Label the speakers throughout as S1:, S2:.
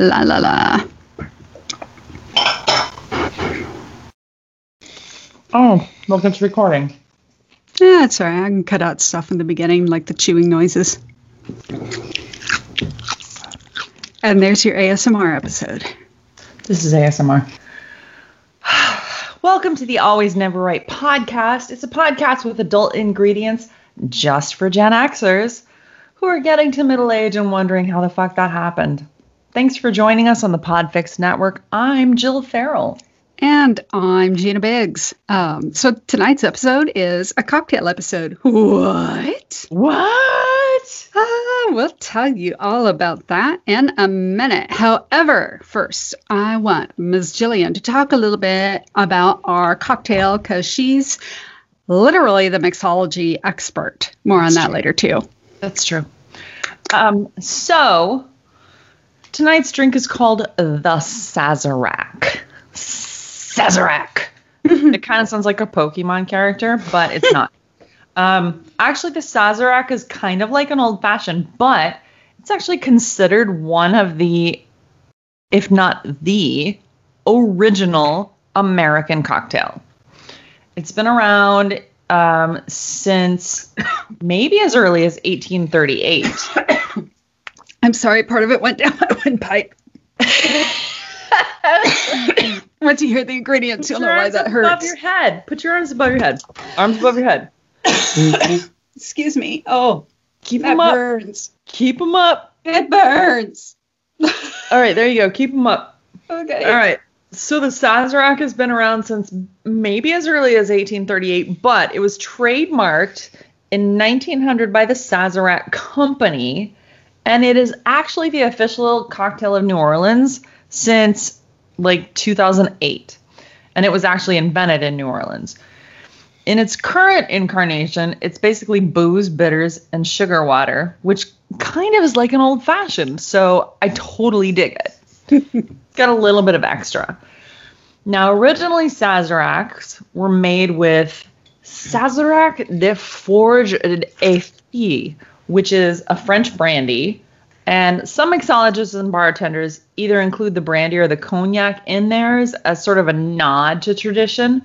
S1: La la la.
S2: Oh, look, it's recording.
S1: Yeah, it's alright. I can cut out stuff in the beginning, like the chewing noises. And there's your ASMR episode.
S2: This is ASMR. Welcome to the Always Never Right podcast. It's a podcast with adult ingredients just for Gen Xers who are getting to middle age and wondering how the fuck that happened. Thanks for joining us on the Podfix Network. I'm Jill Farrell.
S1: And I'm Gina Biggs. Um, so tonight's episode is a cocktail episode. What?
S2: What?
S1: Uh, we'll tell you all about that in a minute. However, first, I want Ms. Jillian to talk a little bit about our cocktail because she's literally the mixology expert. More on that later, too.
S2: That's true. Um, so tonight's drink is called the Sazerac. Sazerac. it kind of sounds like a Pokemon character, but it's not. um, actually, the Sazerac is kind of like an old fashioned, but it's actually considered one of the, if not the, original American cocktail. It's been around um, since maybe as early as 1838.
S1: I'm sorry, part of it went down my windpipe. Once you hear the ingredients, you'll know why that
S2: Above
S1: hurts.
S2: your head. Put your arms above your head. Arms above your head.
S1: Excuse me. Oh,
S2: Keep
S1: that
S2: them up.
S1: burns.
S2: Keep them up.
S1: It burns.
S2: All right, there you go. Keep them up.
S1: Okay.
S2: All right. So the Sazerac has been around since maybe as early as 1838, but it was trademarked in 1900 by the Sazerac Company, and it is actually the official cocktail of New Orleans since like 2008. And it was actually invented in New Orleans. In its current incarnation, it's basically booze, bitters, and sugar water, which kind of is like an old fashioned. So I totally dig it. It's got a little bit of extra. Now, originally Sazeracs were made with Sazerac de Forge et Fille, which is a French brandy. And some mixologists and bartenders either include the brandy or the cognac in theirs as sort of a nod to tradition.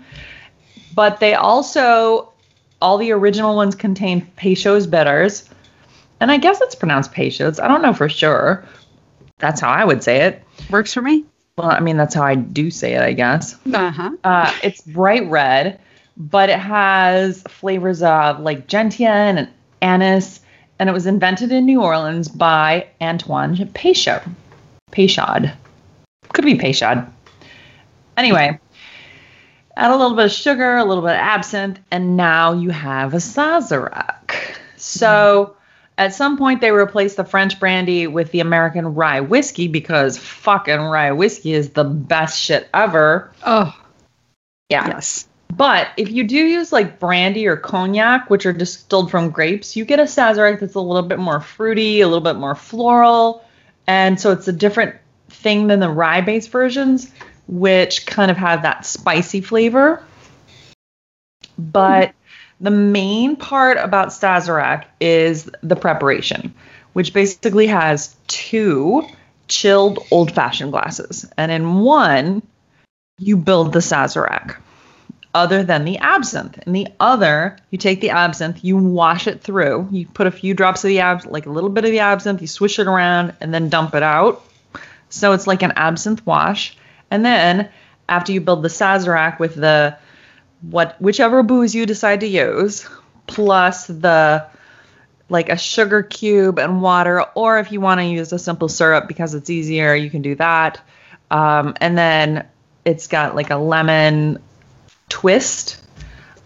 S2: But they also, all the original ones contain Peychaud's bitters. And I guess it's pronounced Peychaud's. I don't know for sure. That's how I would say it.
S1: Works for me.
S2: Well, I mean, that's how I do say it, I guess.
S1: Uh huh.
S2: Uh, it's bright red, but it has flavors of like gentian and anise, and it was invented in New Orleans by Antoine Peychaud. Peychaud. Could be Peychaud. Anyway, add a little bit of sugar, a little bit of absinthe, and now you have a Sazerac. So at some point they replaced the French brandy with the American rye whiskey because fucking rye whiskey is the best shit ever.
S1: Oh,
S2: Yeah.
S1: yes.
S2: But if you do use like brandy or cognac, which are distilled from grapes, you get a Sazerac that's a little bit more fruity, a little bit more floral. And so it's a different thing than the rye based versions, which kind of have that spicy flavor. But the main part about Sazerac is the preparation, which basically has two chilled old fashioned glasses. And in one, you build the Sazerac other than the absinthe. And the other, you take the absinthe, you wash it through, you put a few drops of the absinthe, like a little bit of the absinthe, you swish it around, and then dump it out. So it's like an absinthe wash. And then after you build the Sazerac with the what whichever booze you decide to use, plus the like a sugar cube and water, or if you want to use a simple syrup because it's easier, you can do that. Um, and then it's got like a lemon twist.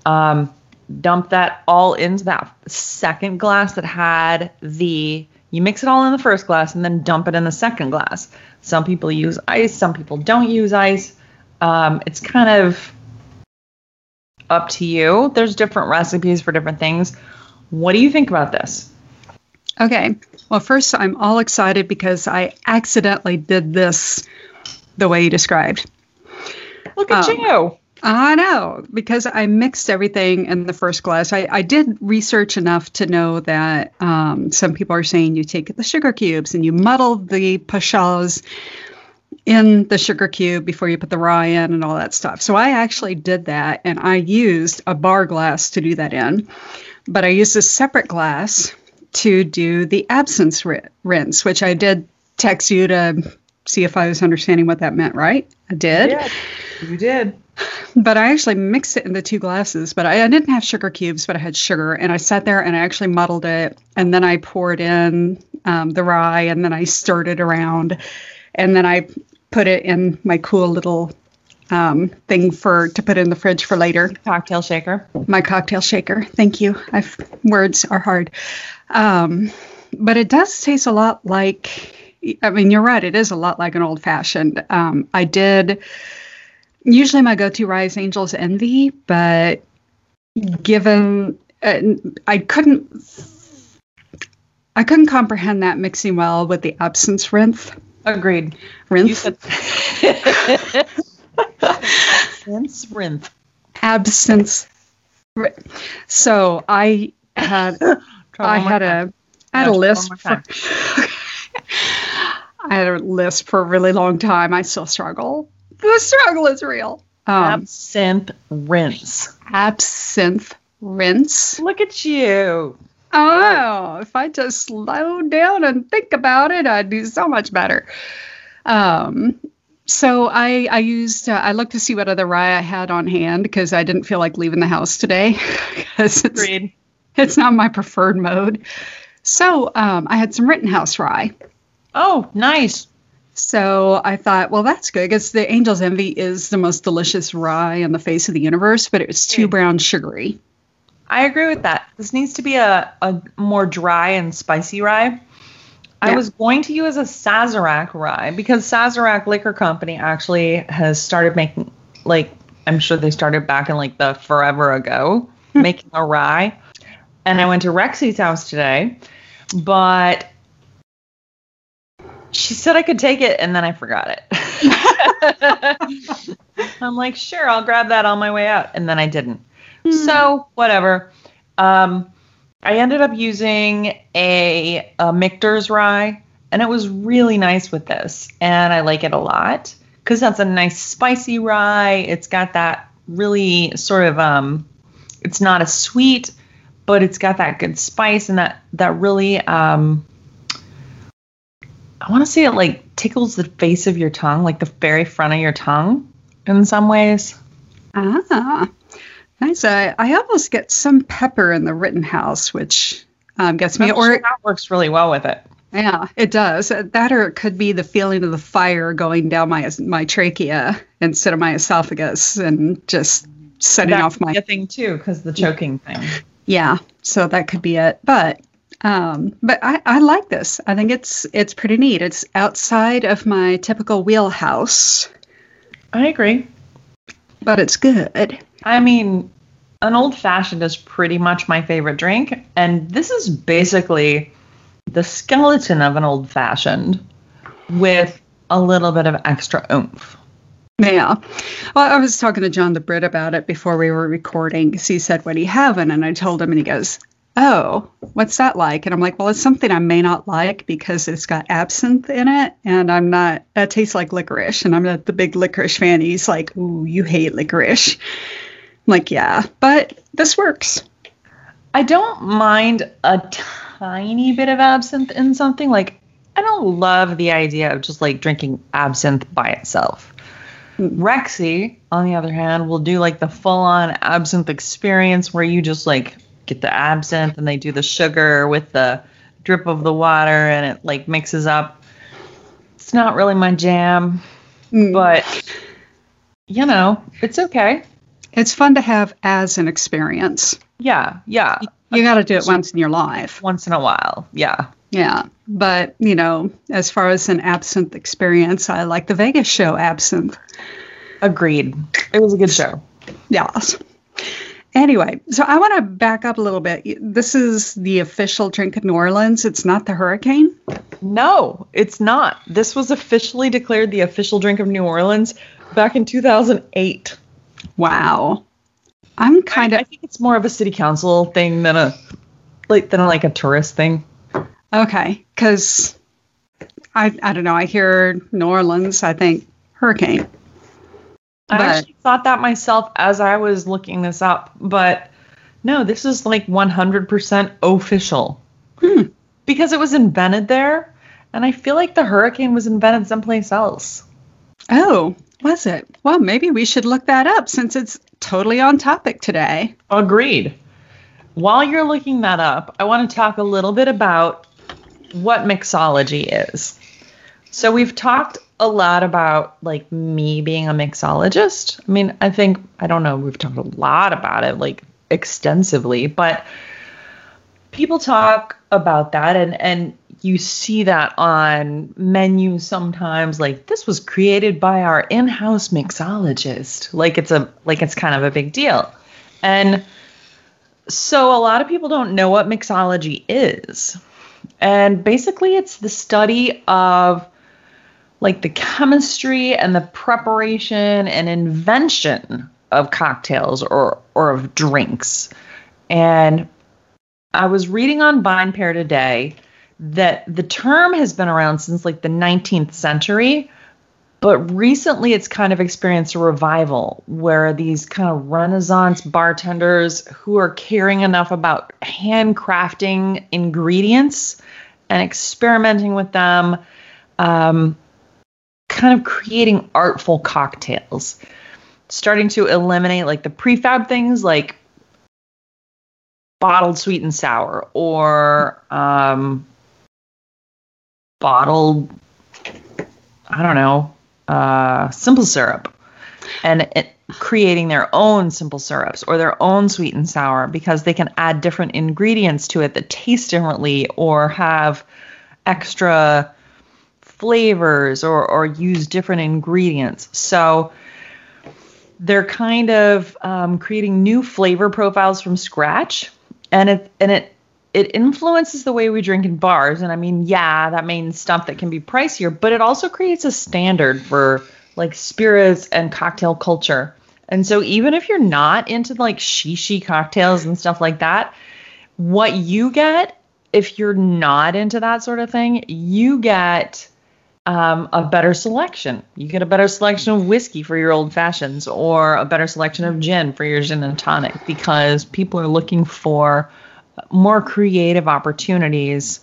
S2: Um, dump that all into that second glass that had the. You mix it all in the first glass and then dump it in the second glass. Some people use ice, some people don't use ice. Um, it's kind of up to you. There's different recipes for different things. What do you think about this?
S1: Okay. Well, first, I'm all excited because I accidentally did this the way you described.
S2: Look at
S1: Um,
S2: you.
S1: I know because I mixed everything in the first glass. I, I did research enough to know that um, some people are saying you take the sugar cubes and you muddle the Peychaud's in the sugar cube before you put the rye in and all that stuff. So I actually did that and I used a bar glass to do that in, but I used a separate glass to do the absinthe rinse, which I did text you to see if I was understanding what that meant, right? I did.
S2: Yeah, you did.
S1: But I actually mixed it into two glasses. But I, I, didn't have sugar cubes, but I had sugar. And I sat there and I actually muddled it. And then I poured in um, the rye and then I stirred it around. And then I put it in my cool little um, thing for to put in the fridge for later.
S2: Cocktail shaker.
S1: My cocktail shaker. Thank you. I've, words are hard. Um, but it does taste a lot like. I mean, you're right. It is a lot like an old fashioned. Um, I did. Usually, my go-to rise Angel's Envy, but given uh, I couldn't, I couldn't comprehend that mixing well with the absence rinse.
S2: Agreed.
S1: Rinse.
S2: Absinthe rinse.
S1: Absinthe. So I had I had a I had a list for, I had a list for a really long time. I still struggle. The struggle is real.
S2: Um, absinthe rinse.
S1: Absinthe rinse.
S2: Look at you.
S1: Oh, if I just slow down and think about it, I'd do so much better. Um, so I I used uh, I looked to see what other rye I had on hand because I didn't feel like leaving the house today because it's Agreed. it's not my preferred mode. So um, I had some Rittenhouse rye.
S2: Oh, nice.
S1: So I thought, well, that's good because the Angel's Envy is the most delicious rye on the face of the universe, but it was too mm. brown sugary.
S2: I agree with that. This needs to be a, a more dry and spicy rye. Yeah. I was going to use a Sazerac rye because Sazerac Liquor Company actually has started making, like, I'm sure they started back in like the forever ago, making a rye. And I went to Rexy's house today, but she said I could take it and then I forgot it. I'm like, sure, I'll grab that on my way out. And then I didn't. Mm. So whatever. Um, I ended up using a, a Michter's rye, and it was really nice with this, and I like it a lot because that's a nice spicy rye. It's got that really sort of um, it's not as sweet, but it's got that good spice and that that really um, I want to say it like tickles the face of your tongue, like the very front of your tongue in some ways.
S1: Ah. Nice. I, I almost get some pepper in the Rittenhouse, which um, gets me.
S2: Or that works really well with it.
S1: Yeah, it does. That or it could be the feeling of the fire going down my my trachea instead of my esophagus and just setting off my
S2: thing too because the choking thing.
S1: Yeah, so that could be it. But um, but I, I like this. I think it's it's pretty neat. It's outside of my typical wheelhouse.
S2: I agree.
S1: But it's good.
S2: I mean, an old fashioned is pretty much my favorite drink, and this is basically the skeleton of an old fashioned with a little bit of extra oomph.
S1: Yeah. Well, I was talking to John the Brit about it before we were recording because he said, What do you have? And I told him, and he goes, Oh, what's that like? And I'm like, Well, it's something I may not like because it's got absinthe in it. And I'm not, that tastes like licorice. And I'm not the big licorice fan. He's like, Ooh, you hate licorice I'm like, yeah, but this works.
S2: I don't mind a tiny bit of absinthe in something. Like, I don't love the idea of just like drinking absinthe by itself. Hmm. Rexy, on the other hand, will do like the full on absinthe experience where you just like get the absinthe and they do the sugar with the drip of the water and it like mixes up. It's not really my jam, mm. but you know, it's okay.
S1: It's fun to have as an experience.
S2: Yeah, yeah.
S1: You, you got to do it once in your life.
S2: Once in a while, yeah.
S1: Yeah, but you know, as far as an absinthe experience, I like the Vegas show Absinthe.
S2: Agreed. It was a good show.
S1: Yes. Anyway, so I want to back up a little bit. This is the official drink of New Orleans. It's not the hurricane.
S2: No, it's not. This was officially declared the official drink of New Orleans back in 2008.
S1: Wow. I'm kind
S2: I,
S1: of
S2: I think it's more of a city council thing than a like than like a tourist thing.
S1: okay because I I don't know. I hear New Orleans. I think hurricane.
S2: I
S1: But-
S2: actually thought that myself as I was looking this up, but no, this is like 100% official.
S1: Hmm.
S2: Because it was invented there, and I feel like the hurricane was invented someplace else.
S1: Oh, was it? Well, maybe we should look that up since it's totally on topic today.
S2: Agreed. While you're looking that up, I want to talk a little bit about what mixology is. So we've talked a lot about like me being a mixologist. I mean, I think I don't know, we've talked a lot about it like extensively, but people talk about that and and you see that on menus sometimes like this was created by our in-house mixologist. Like it's a like it's kind of a big deal. And so a lot of people don't know what mixology is. And basically it's the study of like the chemistry and the preparation and invention of cocktails or or of drinks. And I was reading on VinePair today that the term has been around since like the 19th century, but recently it's kind of experienced a revival where these kind of renaissance bartenders who are caring enough about handcrafting ingredients and experimenting with them um, kind of creating artful cocktails. Starting to eliminate like the prefab things like bottled sweet and sour or um, bottled i don't know uh, simple syrup. And it, creating their own simple syrups or their own sweet and sour because they can add different ingredients to it that taste differently or have extra flavors or, or use different ingredients. So they're kind of um, creating new flavor profiles from scratch, and it and it it influences the way we drink in bars. And I mean, yeah, that means stuff that can be pricier, but it also creates a standard for like spirits and cocktail culture. And so even if you're not into like shishi cocktails and stuff like that, what you get if you're not into that sort of thing, you get um, a better selection. You get a better selection of whiskey for your old fashions or a better selection of gin for your gin and tonic because people are looking for more creative opportunities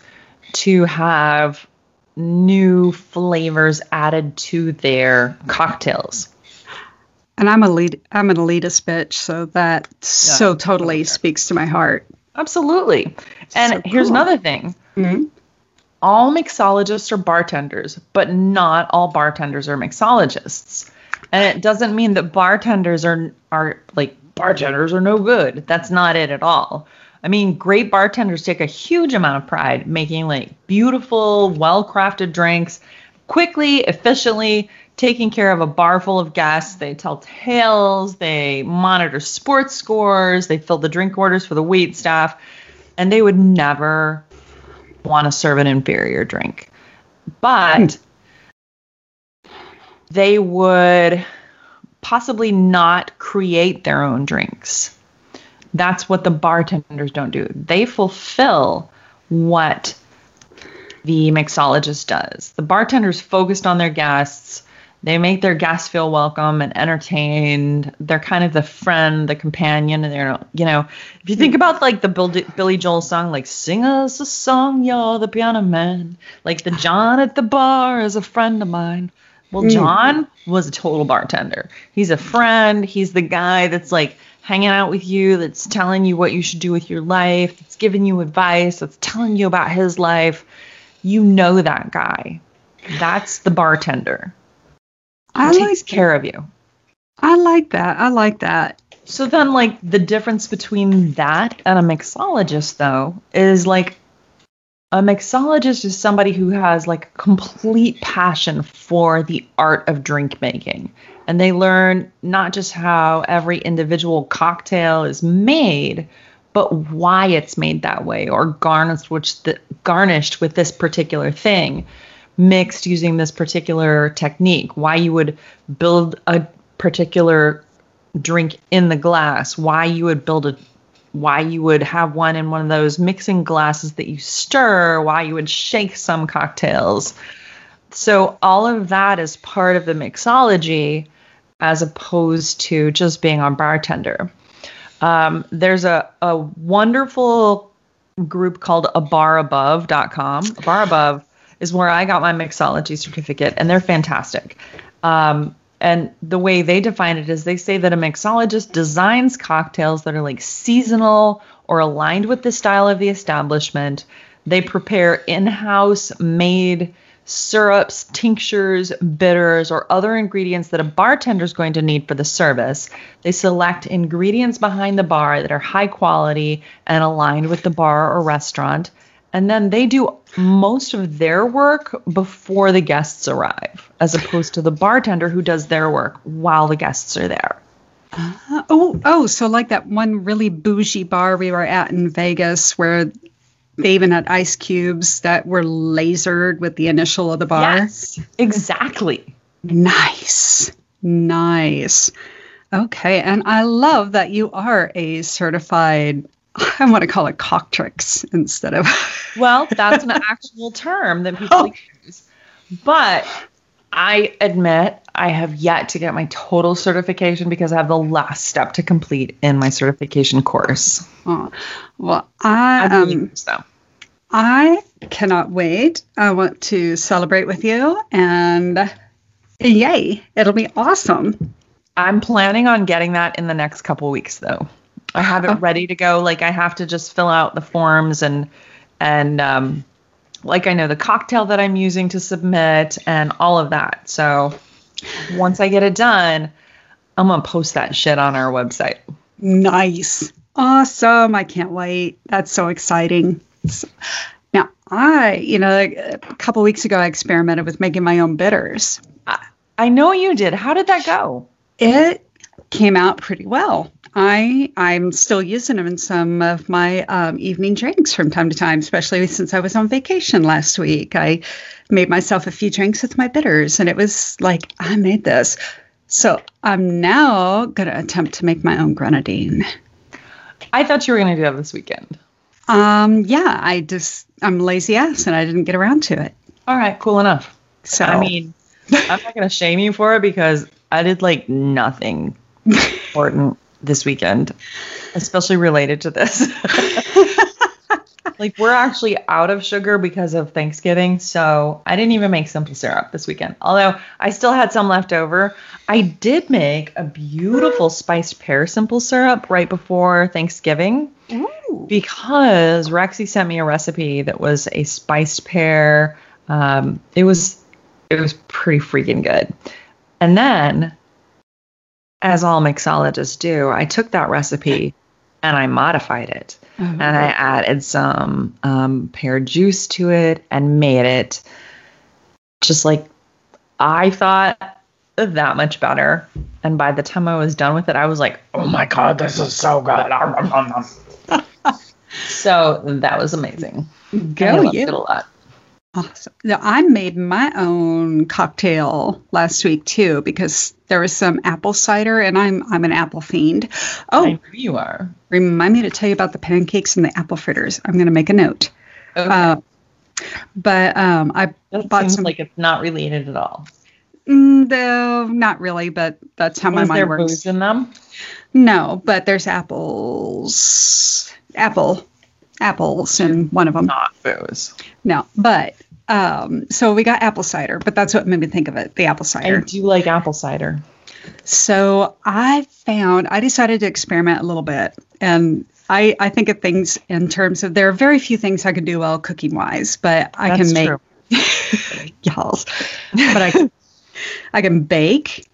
S2: to have new flavors added to their cocktails.
S1: And I'm a lead. I'm an elitist bitch, so that so totally speaks to my heart.
S2: Absolutely. And
S1: So
S2: here's another thing.
S1: Mhm.
S2: All mixologists are bartenders, but not all bartenders are mixologists. And it doesn't mean that bartenders are are like bartenders are no good. That's not it at all. I mean, great bartenders take a huge amount of pride making like beautiful, well-crafted drinks quickly, efficiently, taking care of a bar full of guests. They tell tales, they monitor sports scores, they fill the drink orders for the wait staff, and they would never want to serve an inferior drink. But hmm. they would possibly not create their own drinks. That's what the bartenders don't do. They fulfill what the mixologist does. The bartender's focused on their guests. They make their guests feel welcome and entertained. They're kind of the friend, the companion, and they're you know, if you think about like the Billy Joel song, like "Sing us a song, you're the piano man," like the John at the bar is a friend of mine. Well,
S1: Mm.
S2: John was a total bartender. He's a friend. He's the guy that's like hanging out with you, that's telling you what you should do with your life, that's giving you advice, that's telling you about his life. You know that guy. That's the bartender.
S1: I
S2: He
S1: like
S2: care of you.
S1: I like that. I like that.
S2: So then, like, the difference between that and a mixologist, though, is like a mixologist is somebody who has like complete passion for the art of drink making. And they learn not just how every individual cocktail is made, but why it's made that way or garnished which the, garnished with this particular thing mixed using this particular technique why you would build a particular drink in the glass, why you would build a why you would have one in one of those mixing glasses that you stir, why you would shake some cocktails. So all of that is part of the mixology as opposed to just being a bartender. Um, there's a, a wonderful group called abarabove.com. A bar above is where I got my mixology certificate, and they're fantastic. Um, and the way they define it is they say that a mixologist designs cocktails that are like seasonal or aligned with the style of the establishment. They prepare in house made syrups, tinctures, bitters, or other ingredients that a bartender is going to need for the service. They select ingredients behind the bar that are high quality and aligned with the bar or restaurant. And then they do most of their work before the guests arrive, as opposed to the bartender who does their work while the guests are there.
S1: Uh, oh, oh, so like that one really bougie bar we were at in Vegas where they even had ice cubes that were lasered with the initial of the bar.
S2: Yes, exactly.
S1: Nice. Nice. Okay. And I love that you are a certified, I want to call it coctrix instead of.
S2: well, that's an actual term that people oh. use. But I admit I have yet to get my total certification because I have the last step to complete in my certification course.
S1: Oh, well, I um, I cannot wait. I want to celebrate with you, and yay, it'll be awesome.
S2: I'm planning on getting that in the next couple weeks, though. I have it oh. ready to go. Like I have to just fill out the forms and and um, like I know the cocktail that I'm using to submit and all of that. So once I get it done, I'm gonna post that shit on our website.
S1: Nice. Awesome. I can't wait. That's so exciting. So, now, I, you know, a couple weeks ago, I experimented with making my own bitters.
S2: I, I know you did. How did that go?
S1: It came out pretty well. I I'm still using them in some of my um, evening drinks from time to time, especially since I was on vacation last week. I made myself a few drinks with my bitters, and it was like I made this. So I'm now gonna attempt to make my own grenadine.
S2: I thought you were gonna do that this weekend.
S1: Um, yeah, I just I'm lazy ass, and I didn't get around to it.
S2: All right, cool enough. So I mean, I'm not gonna shame you for it because I did like nothing important this weekend, especially related to this. like we're actually out of sugar because of Thanksgiving, so I didn't even make simple syrup this weekend. Although I still had some left over. I did make a beautiful spiced pear simple syrup right before Thanksgiving. Ooh. Because Rexy sent me a recipe that was a spiced pear. Um, it was it was pretty freaking good. And then as all mixologists do, I took that recipe and I modified it. Mm-hmm. And I added some um, pear juice to it and made it just like I thought that much better. And by the time I was done with it, I was like, oh my God, this is so good. so that was amazing.
S1: Go you. a lot. Awesome. Now, I made my own cocktail last week too because there was some apple cider, and I'm I'm an apple fiend.
S2: Oh, you are.
S1: Remind me to tell you about the pancakes and the apple fritters. I'm going to make a note. Okay. Uh, but um, I
S2: that bought some. Like it's not related at all.
S1: Mm, no, not really. But that's how my
S2: Is
S1: mind
S2: there
S1: works.
S2: booze in them?
S1: No, but there's apples. Apple apples in one of them.
S2: Not booze.
S1: No, but um, so we got apple cider, but that's what made me think of it, the apple cider.
S2: I do like apple cider.
S1: So I found I decided to experiment a little bit, and I I think of things in terms of there are very few things I can do well cooking wise, but I can make y'all, but I I can bake,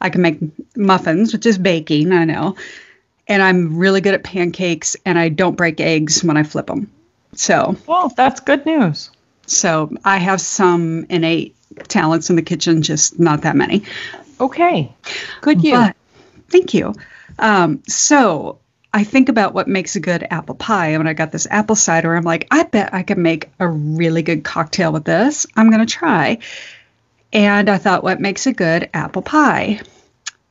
S1: I can make muffins, which is baking, I know, and I'm really good at pancakes, and I don't break eggs when I flip them. So
S2: well, that's good news.
S1: So I have some innate talents in the kitchen, just not that many.
S2: Okay. Good you.
S1: But, thank you. Um, so I think about what makes a good apple pie. And when I got this apple cider, I'm like, I bet I can make a really good cocktail with this. I'm going to try. And I thought, what makes a good apple pie?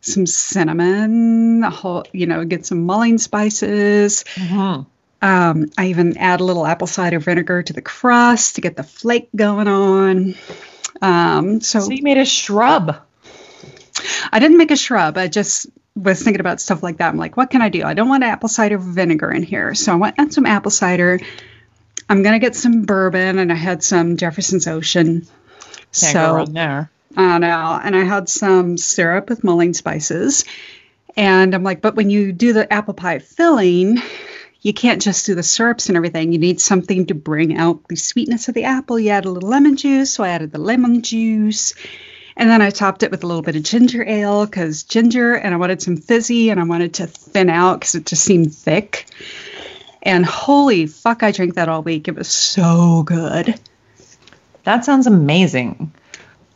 S1: Some cinnamon, a whole, you know, get some mulling spices.
S2: Mhm.
S1: Um, I even add a little apple cider vinegar to the crust to get the flake going on. Um, so,
S2: So you made a shrub.
S1: I didn't make a shrub. I just was thinking about stuff like that. I'm like, what can I do? I don't want apple cider vinegar in here. So I went and some apple cider. I'm going to get some bourbon, and I had some Jefferson's Ocean.
S2: Can't
S1: so
S2: go wrong there.
S1: I know. Uh, and I had some syrup with mulling spices. And I'm like, but when you do the apple pie filling, you can't just do the syrups and everything. You need something to bring out the sweetness of the apple. You add a little lemon juice. So I added the lemon juice. And then I topped it with a little bit of ginger ale because ginger, and I wanted some fizzy and I wanted to thin out because it just seemed thick. And holy fuck, I drank that all week. It was so good.
S2: That sounds amazing.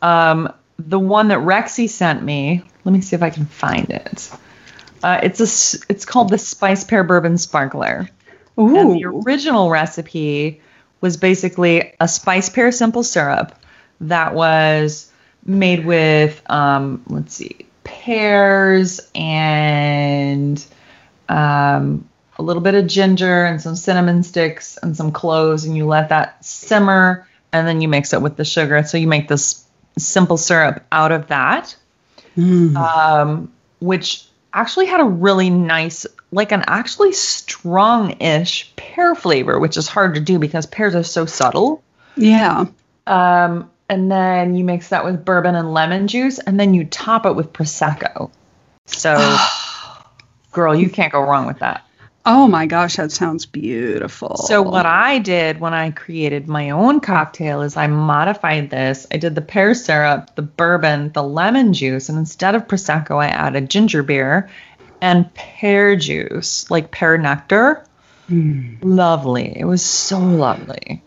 S2: Um, the one that Rexy sent me, let me see if I can find it. Uh, it's a it's called the Spice Pear Bourbon Sparkler. And the original recipe was basically a spice pear simple syrup that was made with, um, let's see, pears and um, a little bit of ginger and some cinnamon sticks and some cloves, and you let that simmer, and then you mix it with the sugar. So you make this simple syrup out of that
S1: Mm.
S2: um, which actually had a really nice, like an actually strong-ish pear flavor, which is hard to do because pears are so subtle.
S1: yeah.
S2: Um, and then you mix that with bourbon and lemon juice, and then you top it with prosecco. So, girl, you can't go wrong with that.
S1: Oh my gosh, that sounds beautiful.
S2: So what I did when I created my own cocktail is I modified this. I did the pear syrup, the bourbon, the lemon juice, and instead of prosecco, I added ginger beer and pear juice, like pear nectar.
S1: Mm,
S2: Lovely. It was so lovely.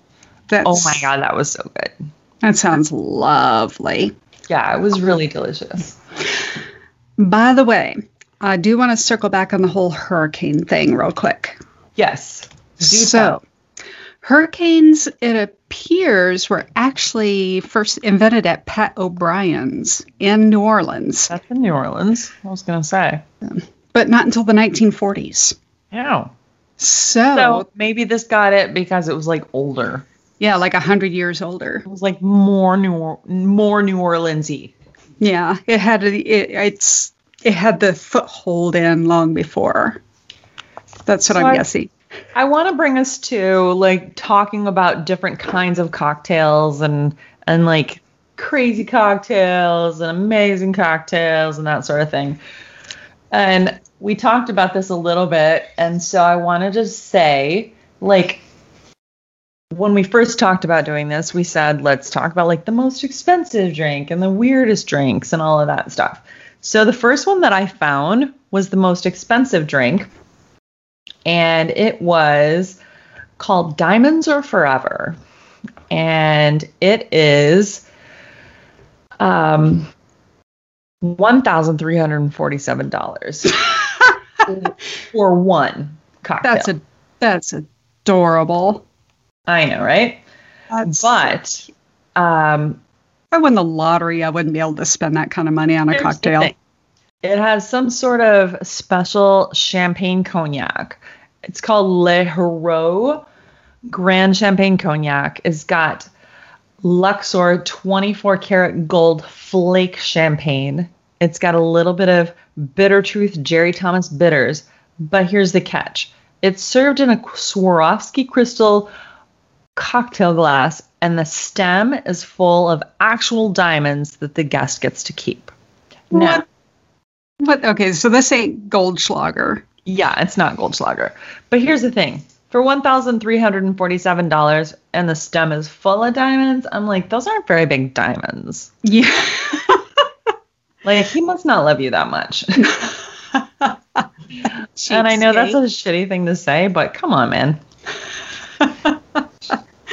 S1: that's,
S2: Oh my god, that was so good.
S1: that sounds lovely.
S2: Yeah, it was really delicious.
S1: By the way, I do want to circle back on the whole hurricane thing real quick.
S2: Yes. Do
S1: so, hurricanes, it appears, were actually first invented at Pat O'Brien's in New Orleans,
S2: That's in New Orleans. I was gonna say.
S1: but not until the 1940s.
S2: Yeah.
S1: So,
S2: So maybe this got it because it was like older.
S1: yeah, like a hundred years older.
S2: It was like more New or- more New Orleansy.
S1: Yeah, it had a, it, it's it had the foothold in long before. That's what
S2: So
S1: I'm
S2: I-
S1: guessing.
S2: I want to bring us to like talking about different kinds of cocktails and and like crazy cocktails and amazing cocktails and that sort of thing. And we talked about this a little bit and so I want to just say like when we first talked about doing this, we said let's talk about like the most expensive drink and the weirdest drinks and all of that stuff. So the first one that I found was the most expensive drink and it was called Diamonds Are Forever. And it is um $1,347 for one cocktail.
S1: That's a that's adorable.
S2: I know, right?
S1: That's,
S2: But um
S1: I won the lottery, I wouldn't be able to spend that kind of money on a
S2: Here's
S1: cocktail.
S2: It has some sort of special champagne cognac. It's called Le Hero Grand Champagne Cognac. It's got Luxor 24 karat gold flake champagne. It's got a little bit of Bitter Truth Jerry Thomas bitters. But here's the catch it's served in a Swarovski crystal cocktail glass, and the stem is full of actual diamonds that the guest gets to keep. Now,
S1: What? What? Okay, so this ain't Goldschlager.
S2: yeah, it's not Goldschlager. But here's the thing. For $1,347 and the stem is full of diamonds, I'm like, those aren't very big diamonds.
S1: Yeah.
S2: Like, he must not love you that much. and I know that's a shitty thing to say, but come on, man.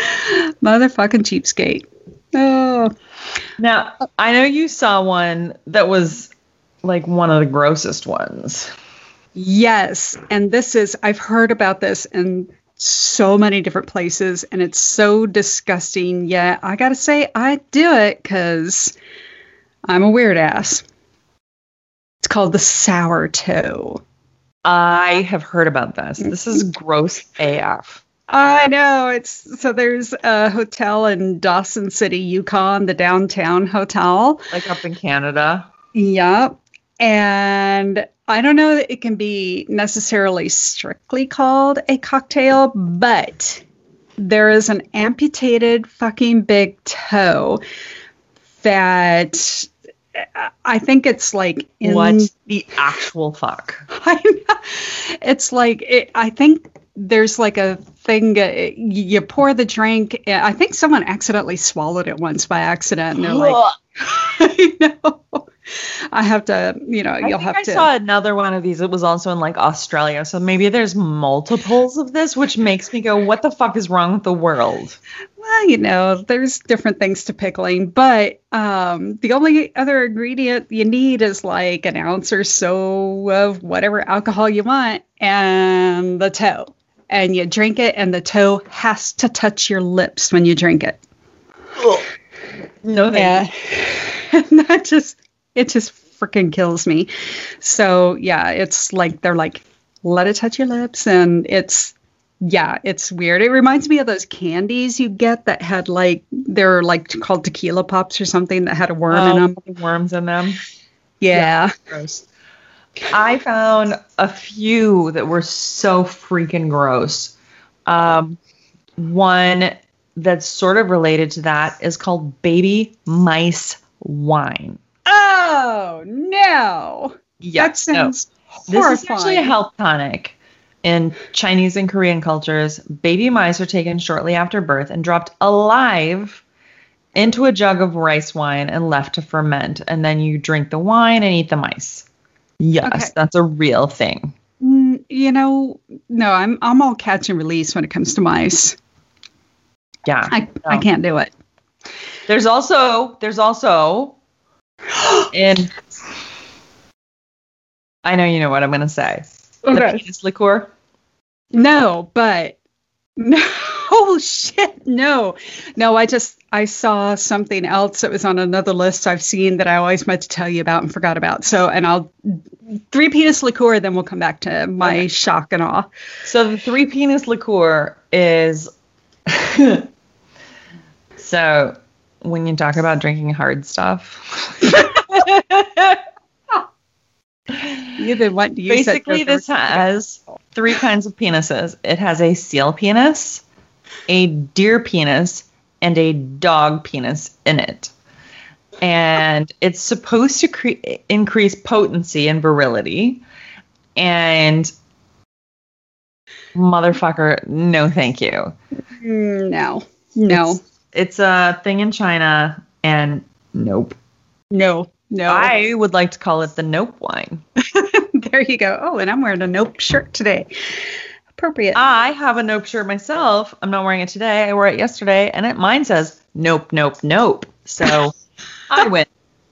S1: motherfucking cheapskate. Oh,
S2: Now, I know you saw one that was like one of the grossest ones.
S1: yes. And this is, I've heard about this in so many different places, and it's so disgusting. Yet I gotta say, I do it because I'm a weird ass. It's called the sour toe.
S2: I have heard about this. This is gross AF.
S1: I know it's so there's a hotel in Dawson City, Yukon, the downtown hotel.
S2: Like up in Canada.
S1: Yep. And I don't know that it can be necessarily strictly called a cocktail, but there is an amputated fucking big toe that I think it's like in
S2: What the actual fuck?
S1: I know. It's like it, I think there's like a thing uh, you pour the drink. I think someone accidentally swallowed it once by accident, and they're like, I know. I have to, you know,
S2: I
S1: you'll have
S2: I
S1: to.
S2: I saw another one of these. It was also in like Australia. So maybe there's multiples of this, which makes me go, what the fuck is wrong with the world?
S1: Well, you know, there's different things to pickling, but um, the only other ingredient you need is like an ounce or so of whatever alcohol you want and the toe. And you drink it, and the toe has to touch your lips when you drink it.
S2: No,
S1: Yeah. that just, it just freaking kills me. So, yeah, it's like they're like, let it touch your lips. And it's, yeah, it's weird. It reminds me of those candies you get that had like, they're like called tequila pops or something that had a worm in oh, them.
S2: Oh, worms in them.
S1: Yeah.
S2: Gross. I found a few that were so freaking gross. Um, one that's sort of related to that is called baby mice wine.
S1: Oh, no.
S2: Yeah,
S1: that sounds
S2: This
S1: horrifying.
S2: is actually a health tonic. In Chinese and Korean cultures, baby mice are taken shortly after birth and dropped alive into a jug of rice wine and left to ferment. And then you drink the wine and eat the mice. Yes,
S1: Okay.
S2: that's a real thing.
S1: Mm, you know, no, I'm I'm all catch and release when it comes to mice.
S2: Yeah.
S1: I, I can't do it.
S2: There's also there's also in I know you know what I'm gonna say. The penis liqueur.
S1: No, but no. Oh shit, no. No, I just I saw something else that was on another list I've seen that I always meant to tell you about and forgot about. So, and I'll three penis liqueur, then we'll come back to my
S2: Okay.
S1: shock and awe.
S2: So the three penis liqueur is so when you talk about drinking hard stuff.
S1: Then what do you
S2: Basically, this has three kinds of penises. It has a seal penis, a deer penis, and a dog penis in it. And it's supposed to cre- increase potency and virility. And motherfucker, no thank you.
S1: No, no,
S2: It's, it's a thing in China, and nope.
S1: no, no.
S2: I would like to call it the nope wine.
S1: there you go. Oh, and I'm wearing a nope shirt today. Appropriate.
S2: I have a nope shirt myself. I'm not wearing it today. I wore it yesterday, and it mine says nope, nope, nope. So I win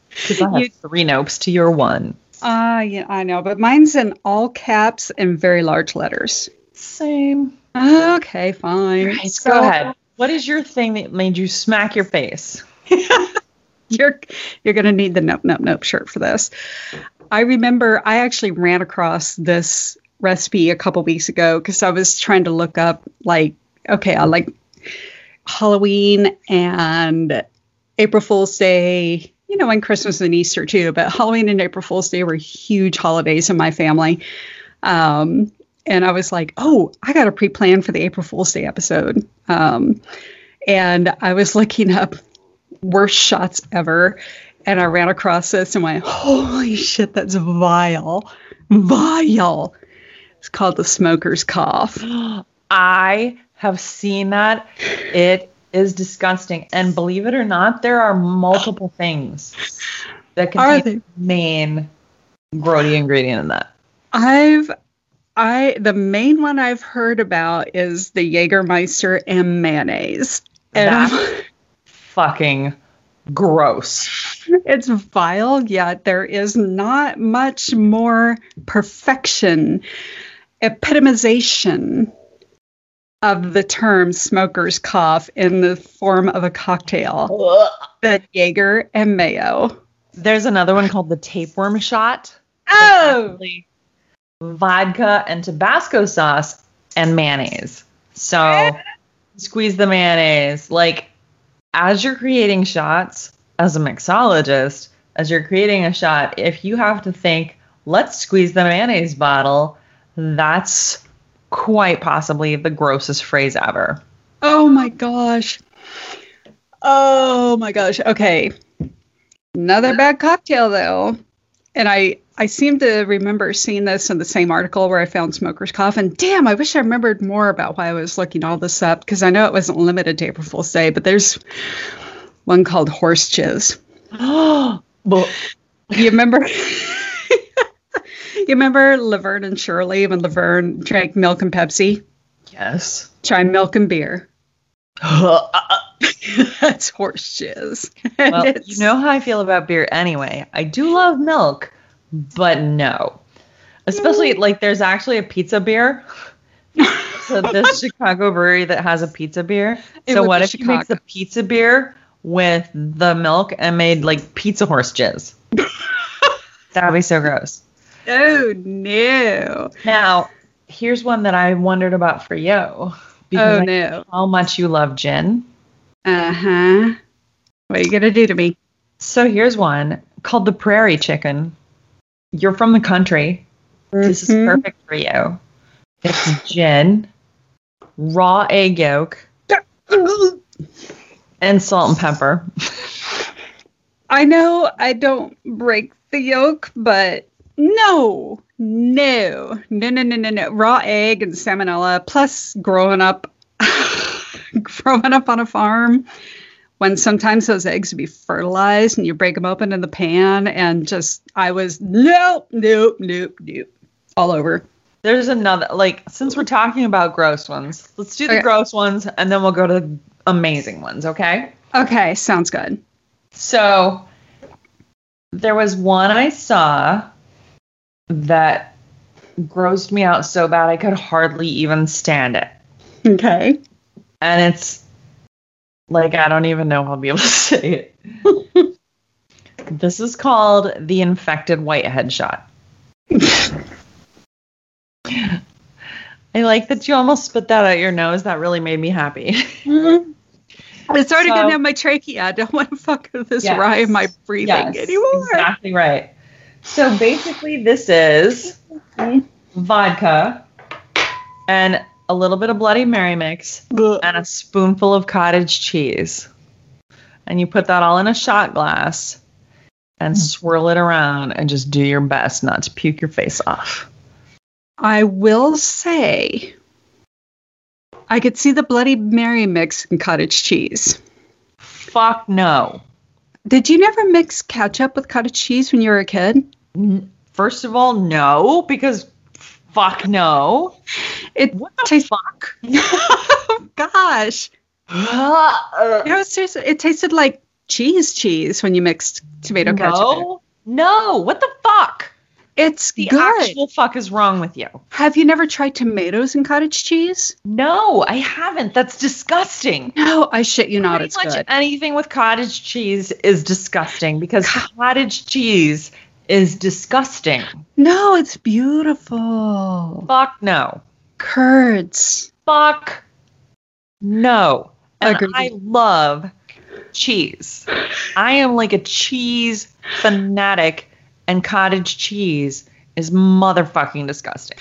S2: because I have
S1: You-
S2: three nopes to your one.
S1: Ah, yeah, I know, but mine's in all caps and very large letters.
S2: Same.
S1: Okay, fine.
S2: Right,
S1: So-
S2: go ahead. What is your thing that made you smack your face?
S1: You're you're gonna need the nope nope nope shirt for this. I remember I actually ran across this recipe a couple weeks ago because I was trying to look up like okay, I like Halloween and April Fool's Day, you know, and Christmas and Easter too. But Halloween and April Fool's Day were huge holidays in my family. Um, and I was like, oh, I got to pre plan for the April Fool's Day episode. Um, and I was looking up worst shots ever. And I ran across this and went, holy shit, that's vile. Vile. It's called the smoker's cough.
S2: I have seen that. It is disgusting. And believe it or not, there are multiple things that
S1: Are
S2: contain the main grody ingredient in that.
S1: I've I the main one I've heard about is the Jägermeister and mayonnaise. And
S2: Fucking gross.
S1: it's vile, yet there is not much more perfection, epitomization of the term smoker's cough in the form of a cocktail than Jaeger and mayo.
S2: There's another one called the tapeworm shot.
S1: Oh,
S2: vodka and Tabasco sauce and mayonnaise. So squeeze the mayonnaise. Like as you're creating shots, as a mixologist, as you're creating a shot, if you have to think, let's squeeze the mayonnaise bottle, that's quite possibly the grossest phrase ever.
S1: oh my gosh. Oh my gosh. Okay. Another bad cocktail though. And I I seem to remember seeing this in the same article where I found smoker's cough. And damn, I wish I remembered more about why I was looking all this up because I know it wasn't limited to April Fool's Day, but there's one called horse jizz.
S2: Oh, well,
S1: You remember? you remember Laverne and Shirley when Laverne drank milk and Pepsi?
S2: yes.
S1: Try milk and beer.
S2: well,
S1: That's horse jizz. It's-
S2: you know how I feel about beer anyway. I do love milk, but no. Especially like there's actually a pizza beer. So this Chicago brewery that has a pizza beer.
S1: It
S2: so what if you mix the pizza beer with the milk and made like pizza horse jizz? that would be so gross.
S1: Oh no.
S2: Now, here's one that I wondered about for you.
S1: Oh no.
S2: how much you love gin.
S1: Uh huh. What are you gonna do to me?
S2: So here's one called the prairie chicken. You're from the country. This is
S1: Mhm.
S2: perfect for you. It's gin, raw egg yolk, and salt and pepper.
S1: I know I don't break the yolk, but no, no, no, no, no, no, no. Raw egg and salmonella. Plus, growing up, growing up on a farm, when sometimes those eggs would be fertilized and you break them open in the pan, and just I was nope, nope, nope, nope, all over.
S2: There's another, like, since we're talking about gross ones, let's do the
S1: Okay.
S2: gross ones and then we'll go to the amazing ones, okay?
S1: Okay, sounds good.
S2: So there was one I saw that grossed me out so bad I could hardly even stand it.
S1: Okay.
S2: and it's like I don't even know if I'll be able to say it. this is called the infected whitehead shot. I like that you almost spit that out your nose. That really made me happy. Mm-hmm.
S1: It's already
S2: So-
S1: going down my trachea. I don't want to fuck with this
S2: Yes.
S1: rye in my breathing
S2: Yes,
S1: anymore.
S2: Exactly right. So basically, this is vodka and a little bit of Bloody Mary mix and a spoonful of cottage cheese. And you put that all in a shot glass and hmm. swirl it around and just do your best not to puke your face off.
S1: I will say, I could see the Bloody Mary mix and cottage cheese.
S2: Fuck no.
S1: Did you never mix ketchup with cottage cheese when you were a kid?
S2: First of all, no, because fuck no.
S1: It
S2: What the
S1: tastes.
S2: fuck?
S1: gosh! You know, seriously, it tasted like cheese cheese when you mixed tomato ketchup.
S2: no, no, what the fuck?
S1: It's
S2: The
S1: good.
S2: actual fuck is wrong with you?
S1: Have you never tried tomatoes and cottage cheese?
S2: No, I haven't. That's disgusting.
S1: No, I shit you not.
S2: Pretty
S1: It's
S2: much
S1: good.
S2: anything with cottage cheese is disgusting because cottage cheese is disgusting.
S1: No, it's beautiful.
S2: Fuck no.
S1: Curds.
S2: Fuck no. And
S1: Agreed.
S2: I love cheese. I am like a cheese fanatic, and cottage cheese is motherfucking disgusting.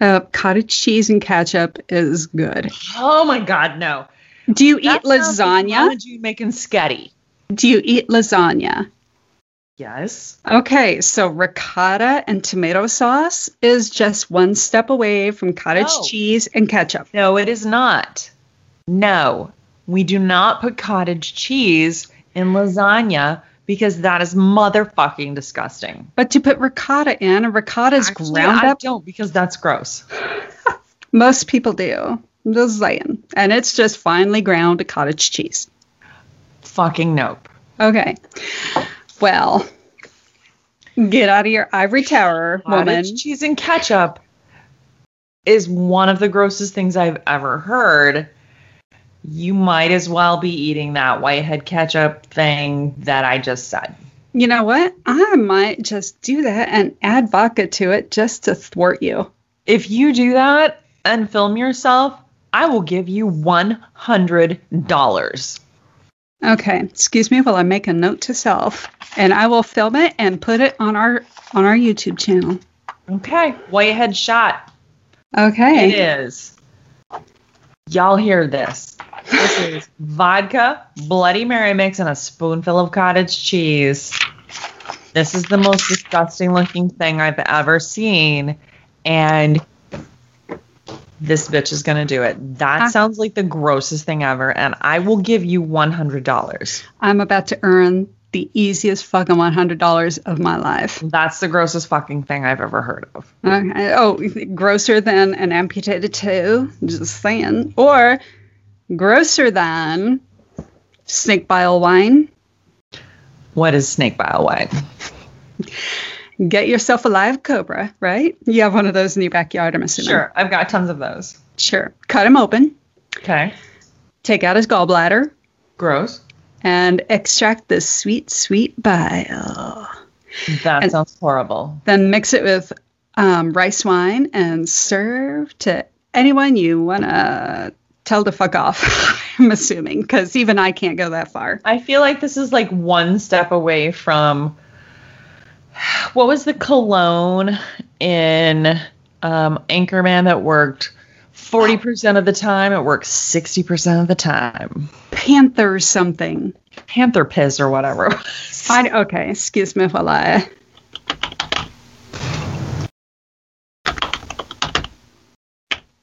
S1: Uh, cottage cheese and ketchup is good.
S2: Oh my god, no.
S1: Do you eat
S2: That like
S1: lasagna?
S2: Mama June making sketty.
S1: Do you eat lasagna?
S2: Yes.
S1: Okay, so ricotta and tomato sauce is just one step away from cottage
S2: No.
S1: cheese and ketchup.
S2: No, it is not. No, we do not put cottage cheese in lasagna because that is motherfucking disgusting.
S1: But to put ricotta in, and ricotta is
S2: Actually,
S1: ground
S2: I
S1: up.
S2: don't because that's gross.
S1: Most people do. I'm just saying. And it's just finely ground cottage cheese.
S2: Fucking nope.
S1: Okay. Well, get out of your ivory tower, woman.
S2: Cheese and ketchup is one of the grossest things I've ever heard. You might as well be eating that whitehead ketchup thing that I just said.
S1: You know what? I might just do that and add vodka to it just to thwart you.
S2: If you do that and film yourself, I will give you $100.
S1: Okay, excuse me while I make a note to self, and I will film it and put it on our on our YouTube channel.
S2: Okay, Whitehead shot.
S1: Okay.
S2: It is. Y'all hear this. This is vodka, Bloody Mary mix, and a spoonful of cottage cheese. This is the most disgusting looking thing I've ever seen. And this bitch is going to do it. That
S1: Ah.
S2: sounds like the grossest thing ever. And I will give you $100.
S1: I'm about to earn the easiest fucking $100 of my life.
S2: That's the grossest fucking thing I've ever heard of.
S1: Okay. Oh, grosser than an amputated toe. Just saying. Or grosser than snake bile wine.
S2: What is snake bile wine?
S1: Get yourself a live cobra, right? You have one of those in your backyard, I'm assuming.
S2: Sure, I've got tons of those.
S1: Sure. Cut him open,
S2: Okay.
S1: take out his gallbladder,
S2: Gross.
S1: and extract the sweet, sweet bile.
S2: That
S1: And-
S2: sounds horrible.
S1: Then mix it with um, rice wine and serve to anyone you want to tell to fuck off. I'm assuming, because even I can't go that far.
S2: I feel like this is like one step away from what was the cologne in um, Anchorman that worked 40% of the time? It worked 60% of the time.
S1: Panther something.
S2: Panther piss or whatever.
S1: I, okay, excuse me while I. Lie.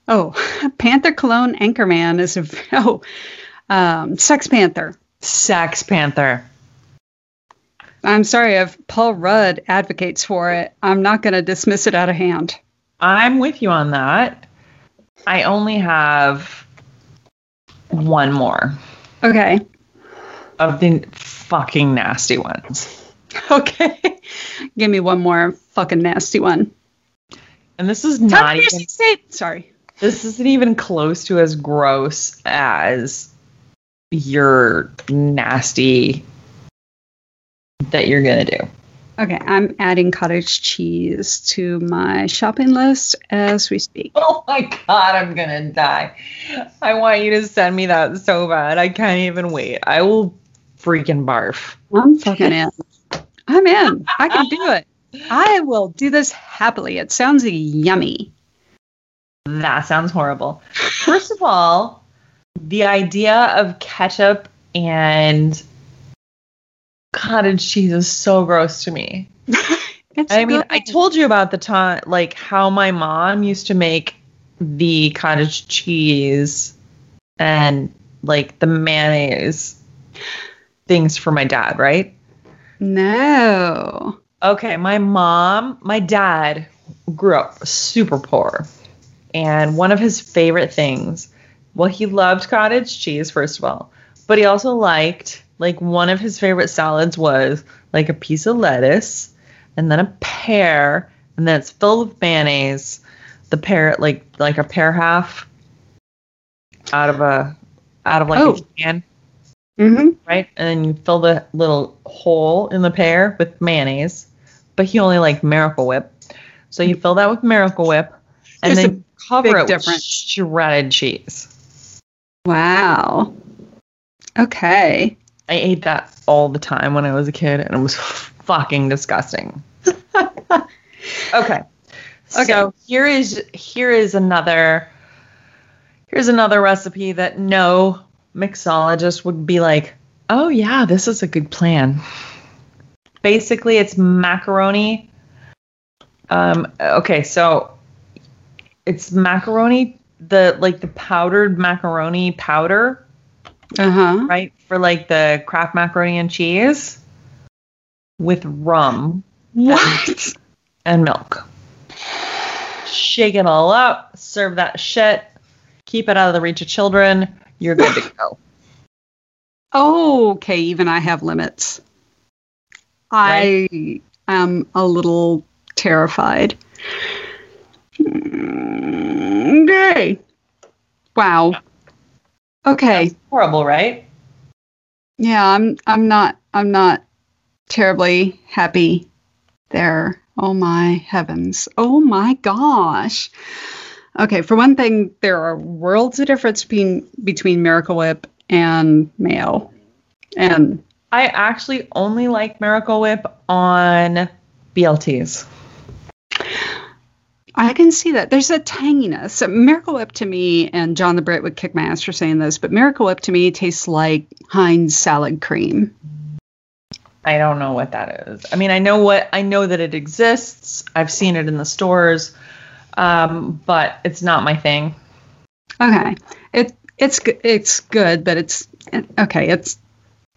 S1: Oh, Panther Cologne Anchorman is a oh, um, Sex Panther.
S2: Sex Panther.
S1: I'm sorry if Paul Rudd advocates for it. I'm not going to dismiss it out of hand.
S2: I'm with you on that. I only have one more
S1: Okay.
S2: of the fucking nasty ones.
S1: Okay. Give me one more fucking nasty one.
S2: And this is not even
S1: State. Sorry.
S2: this isn't even close to as gross as your nasty that you're gonna do.
S1: Okay, I'm adding cottage cheese to my shopping list as we speak.
S2: Oh my god, I'm gonna die. I want you to send me that so bad. I can't even wait. I will freaking barf.
S1: I'm fucking in. I'm in. I can do it. I will do this happily. It sounds yummy.
S2: That sounds horrible. First of all, the idea of ketchup and cottage cheese is so gross to me. I mean,
S1: good.
S2: I told you about the time, like how my mom used to make the cottage cheese and like the mayonnaise things for my dad, right?
S1: no.
S2: Okay, my mom, my dad grew up super poor. And one of his favorite things, well, he loved cottage cheese, first of all, but he also liked, like, one of his favorite salads was like a piece of lettuce and then a pear, and then it's filled with mayonnaise. The pear, like, like a pear half out of a, out of like
S1: Oh.
S2: a can
S1: Mm-hmm.
S2: right? And then you fill the little hole in the pear with mayonnaise. But he only liked Miracle Whip. So you fill that with Miracle Whip and
S1: There's
S2: then cover it
S1: difference.
S2: with shredded cheese.
S1: Wow. Okay.
S2: I ate that all the time when I was a kid and it was fucking disgusting. okay. So here is here is another here's another recipe that no mixologist would be like, "Oh yeah, this is a good plan." Basically, it's macaroni. Um okay, so it's macaroni the like the powdered macaroni powder,
S1: Uh huh.
S2: right? For like the Kraft macaroni and cheese with rum
S1: What?
S2: and milk. Shake it all up, serve that shit, keep it out of the reach of children. You're good to go.
S1: Okay, even I have limits. I am a little terrified. Mm, Okay. Wow. Okay.
S2: Horrible, right?
S1: Yeah, I'm I'm not I'm not terribly happy there. Oh my heavens. Oh my gosh. Okay, for one thing, there are worlds of difference between between Miracle Whip and Mayo. And
S2: I actually only like Miracle Whip on BLTs.
S1: I can see that. There's a tanginess. Miracle Whip to me, and John the Brit would kick my ass for saying this, but Miracle Whip to me tastes like Heinz salad cream.
S2: I don't know what that is. I mean, I know what I know that it exists. I've seen it in the stores, um, but it's not my thing.
S1: Okay, it it's it's good, but it's okay. It's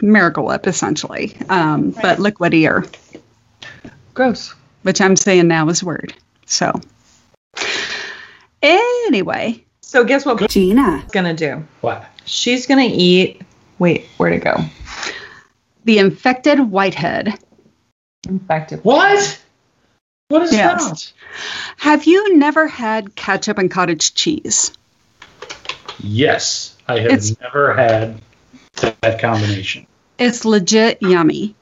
S1: Miracle Whip essentially, um, but liquidier,
S2: Gross.
S1: which I'm saying now is word. So anyway,
S2: So guess what
S1: Gina,
S2: she's gonna do?
S3: What?
S2: She's gonna eat. Wait, where'd it go?
S1: the infected whitehead.
S2: Infected.
S3: What? What is
S1: Yes.
S3: that?
S1: Have you never had ketchup and cottage cheese?
S3: Yes, I have
S1: It's-
S3: never had that combination.
S1: It's legit yummy.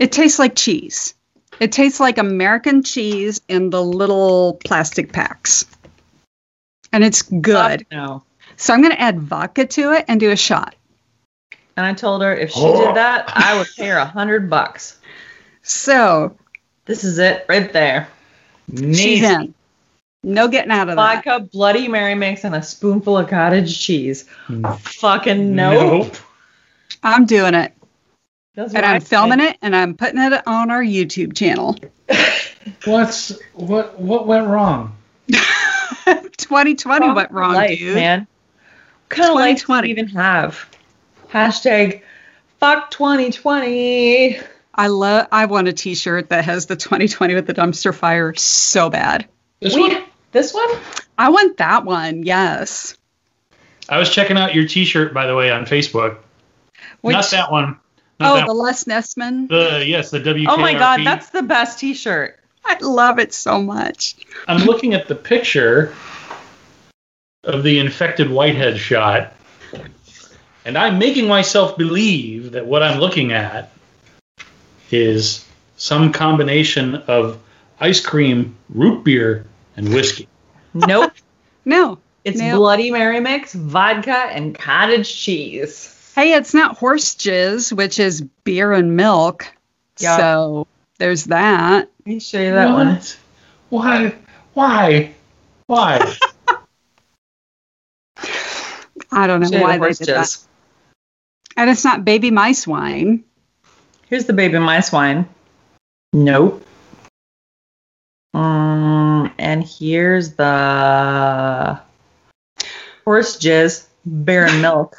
S1: It tastes like cheese. It tastes like American cheese in the little plastic packs. And it's good.
S2: No.
S1: So I'm going to add vodka to it and do a shot.
S2: And I told her if she
S3: Oh.
S2: did that, I would pay her a hundred bucks.
S1: So
S2: This is it right there.
S1: she's in. No getting out of that.
S2: Vodka, Bloody Mary mix, and a spoonful of cottage cheese.
S3: Mm.
S2: Fucking no.
S3: Nope.
S1: I'm doing it.
S2: That's
S1: And
S2: what I
S1: I'm filming it and I'm putting it on our YouTube channel.
S3: What's what? What went wrong?
S1: 2020 went wrong,
S2: life,
S1: dude.
S2: man. What kind of life do
S1: 2020.
S2: even have? Hashtag fuck 2020.
S1: I love I want a t-shirt that has the 2020 with the dumpster fire so bad.
S3: This
S2: We-
S3: one?
S2: This one?
S1: I want that one. Yes.
S3: I was checking out your T-shirt, by the way, on Facebook.
S1: Which,
S3: Not that one. Not
S1: oh,
S3: that
S1: the Les Nessman.
S3: The yes, the WKRP.
S2: Oh my god, that's the best t-shirt.
S1: I love it so much.
S3: I'm looking at the picture of the infected whitehead shot, and I'm making myself believe that what I'm looking at is some combination of ice cream, root beer, and whiskey.
S2: Nope.
S1: No.
S2: It's
S1: Nope.
S2: Bloody Mary mix, vodka, and cottage cheese.
S1: Hey, it's not horse jizz, which is beer and milk.
S2: Yeah.
S1: So there's that.
S2: Let me show you that one.
S3: Why? Why? Why?
S1: I don't know
S2: Show
S1: why
S2: the
S1: they
S2: horse
S1: did that. And it's not baby mice wine.
S2: Here's the baby mice wine. Nope. Um, and here's the horse jizz, beer and milk.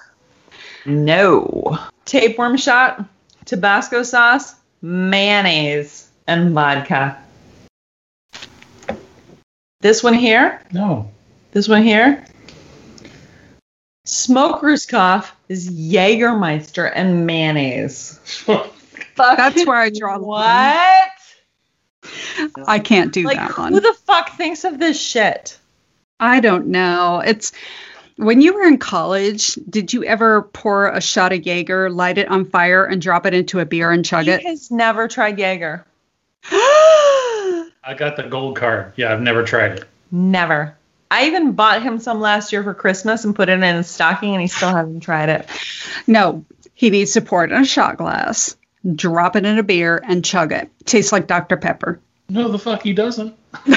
S2: No. Tapeworm shot, Tabasco sauce, mayonnaise, and vodka. This one here,
S3: no.
S2: this one here. Smoker's cough is Jägermeister and mayonnaise. Fuck.
S1: That's where I draw the line.
S2: What?
S1: I can't do
S2: Like,
S1: that one.
S2: who the fuck thinks of this shit?
S1: I don't know. It's when you were in college, did you ever pour a shot of Jaeger, light it on fire, and drop it into a beer and chug it?
S2: He
S1: it?
S2: has never tried Jaeger.
S3: I got the gold card. Yeah, I've never tried it.
S2: Never. I even bought him some last year for Christmas and put it in his stocking, and he still hasn't tried it.
S1: no, he needs to pour it in a shot glass, drop it in a beer, and chug it. Tastes like Dr. Pepper.
S3: No, the fuck he doesn't.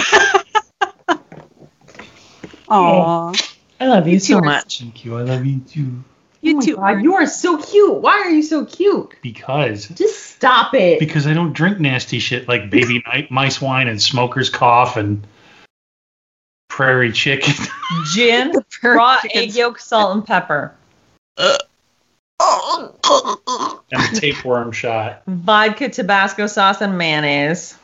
S1: Aw.
S2: I love you so much.
S3: Thank you. I love you too.
S1: You
S2: oh
S1: too.
S2: God, you are so cute. Why are you so cute?
S3: Because
S2: Just stop it.
S3: because I don't drink nasty shit like baby night mice wine and smoker's cough and prairie chicken.
S2: Gin,
S1: Prairie
S2: raw
S1: chickens.
S2: egg yolk, salt, and pepper.
S3: and a tapeworm shot.
S2: Vodka, Tabasco sauce, and mayonnaise.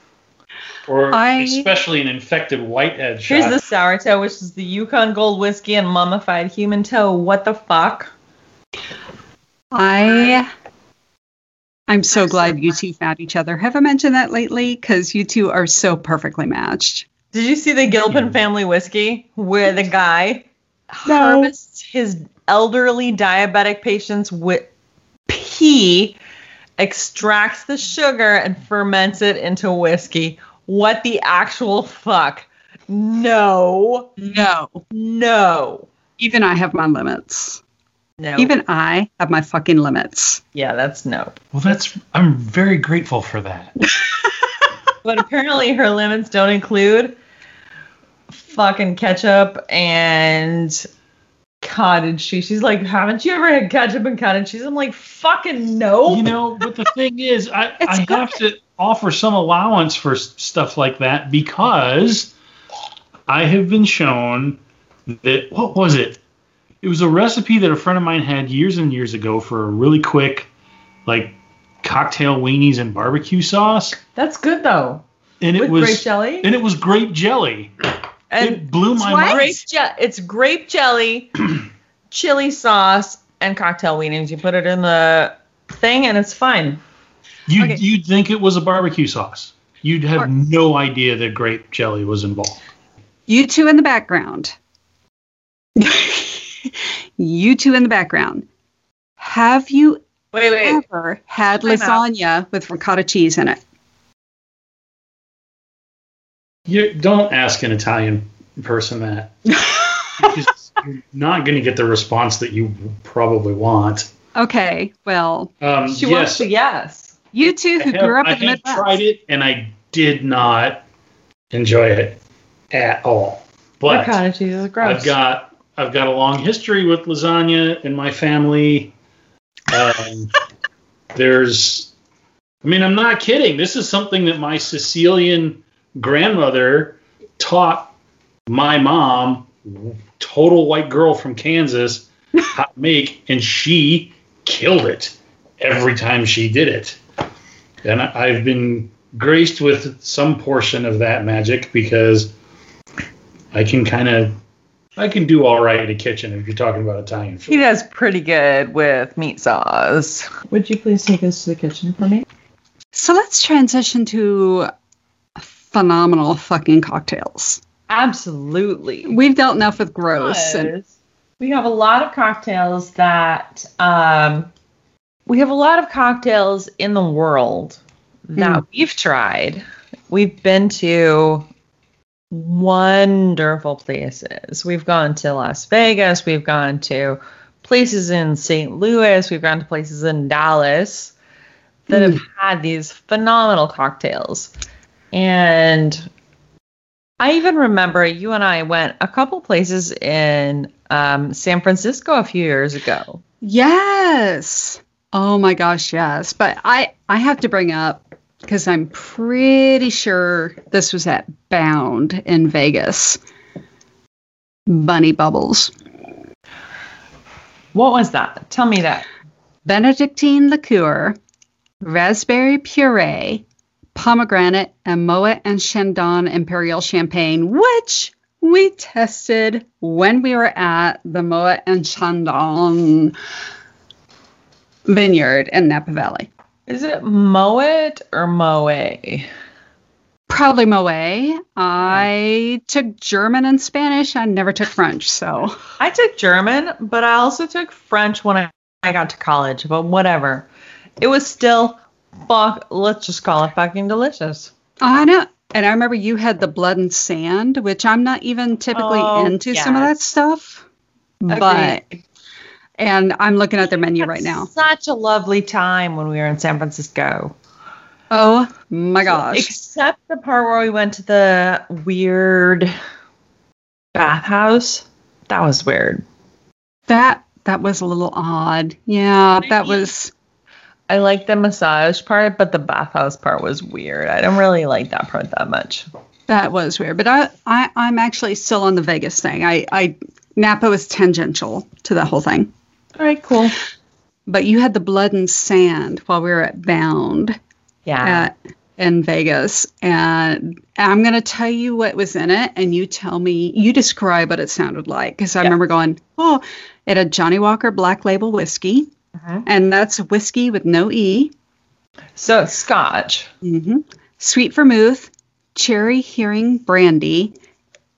S3: Or
S1: I-
S3: especially an infected whitehead shot.
S2: Here's the sour toe, which is the Yukon Gold whiskey and mummified human toe. What the fuck?
S1: I I'm so glad you two found each other. Have I mentioned that lately? Because you two are so perfectly matched.
S2: Did you see the Gilpin family whiskey where the guy
S1: No.
S2: harvests his elderly diabetic patients with pee extracts the sugar and ferments it into whiskey. What the actual fuck? No.
S1: No.
S2: No.
S1: Even I have my limits.
S2: No.
S1: Even I have my fucking limits.
S2: yeah, that's no.
S3: Well, that's I'm very grateful for that.
S2: But apparently her limits don't include fucking ketchup and cottage cheese. She's like, haven't you ever had ketchup and cottage cheese? I'm like, fucking no.
S3: You know, but the thing is, I, I have to offer some allowance for stuff like that because I have been shown that what was it? It was a recipe that a friend of mine had years and years ago for a really quick, like cocktail weenies and barbecue sauce,
S2: That's good though.
S3: and it
S2: With
S3: was
S2: grape jelly.
S3: and it was grape jelly.
S2: And
S3: it blew my
S1: What?
S3: mind.
S2: grape je- it's grape jelly, chili sauce, and cocktail weenies. You put it in the thing and it's fine.
S3: You
S1: Okay.
S3: you'd think it was a barbecue sauce. You'd have
S1: Or-
S3: no idea that grape jelly was involved.
S1: You two in the background. you two in the background. Have you
S2: Wait, wait.
S1: ever had
S2: Time out.
S1: lasagna with ricotta cheese in it?
S3: You don't ask an Italian person that. You're not going to get the response that you probably want.
S1: Okay, well,
S3: Um,
S2: She wants
S3: yes,
S2: to yes.
S1: you two who
S3: have,
S1: grew up
S3: I
S1: in the Midwest.
S3: tried it and I did not enjoy it at all. But
S2: cottage cheese is gross.
S3: I've got I've got a long history with lasagna in my family. Um, there's, I mean, I'm not kidding. This is something that my Sicilian grandmother taught my mom, total white girl from Kansas, how to make, and she killed it every time she did it. And I- I've been graced with some portion of that magic because I can kind of I can do all right in a kitchen if you're talking about Italian food.
S2: He does pretty good with meat sauce. Would you please take us to the kitchen for me?
S1: So let's transition to phenomenal fucking cocktails.
S2: Absolutely.
S1: We've dealt enough with gross. And,
S2: we have a lot of cocktails that um, we have a lot of cocktails in the world that we've tried. We've been to wonderful places. We've gone to Las Vegas. We've gone to places in St. Louis. We've gone to places in Dallas that have had these phenomenal cocktails. And I even remember you and I went a couple places in um, San Francisco a few years ago.
S1: yes. Oh my gosh, yes. But I I have to bring up because I'm pretty sure this was at Bound in Vegas. Bunny Bubbles.
S2: What was that? Tell me that.
S1: Benedictine liqueur, raspberry puree, pomegranate, and Moet and Chandon Imperial Champagne, which we tested when we were at the Moet and Chandon vineyard in Napa Valley.
S2: Is it Moet or Moe?
S1: Probably Moet. I took German and Spanish. I never took French, so
S2: I took German, but I also took French when I, I got to college, but whatever. It was still fuck let's just call it fucking delicious.
S1: I know. And I remember you had the blood and sand, which I'm not even typically
S2: Oh,
S1: into some of that
S2: yes.
S1: stuff. But and I'm looking at their menu right now.
S2: Such a lovely time when we were in San Francisco.
S1: Oh my gosh.
S2: Except the part where we went to the weird bathhouse. That was weird.
S1: That that was a little odd. Yeah, that was
S2: I like the massage part, but the bathhouse part was weird. I don't really like that part that much.
S1: that was weird. But I, I I'm actually still on the Vegas thing. I I Napa was tangential to the whole thing.
S2: All right, cool.
S1: But you had the blood and sand while we were at Bound
S2: Yeah.
S1: at in Vegas. And I'm going to tell you what was in it, and you tell me, you describe what it sounded like. Because I
S2: Yeah.
S1: remember going, oh, it had Johnnie Walker Black Label Whiskey,
S2: Mhm.
S1: and that's whiskey with no E.
S2: So it's scotch.
S1: hmm Sweet vermouth, Cherry Heering brandy,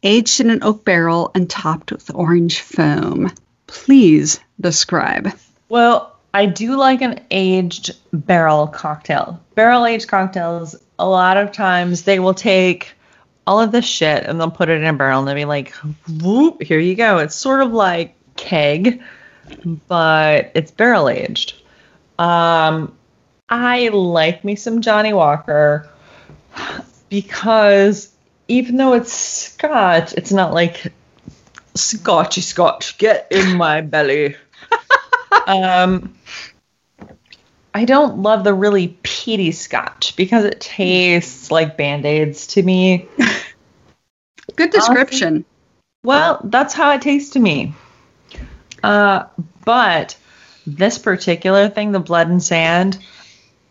S1: aged in an oak barrel and topped with orange foam. Please describe.
S2: Well, I do like an aged barrel cocktail. Barrel aged cocktails, a lot of times they will take all of this shit and they'll put it in a barrel and they'll be like, whoop, here you go. It's sort of like keg, but it's barrel aged. Um, I like me some Johnnie Walker because even though it's scotch, it's not like scotchy scotch. Get in my belly. um, I don't love the really peaty scotch because it tastes like band aids to me.
S1: Good description.
S2: Well, that's how it tastes to me. Uh, but this particular thing, the blood and sand,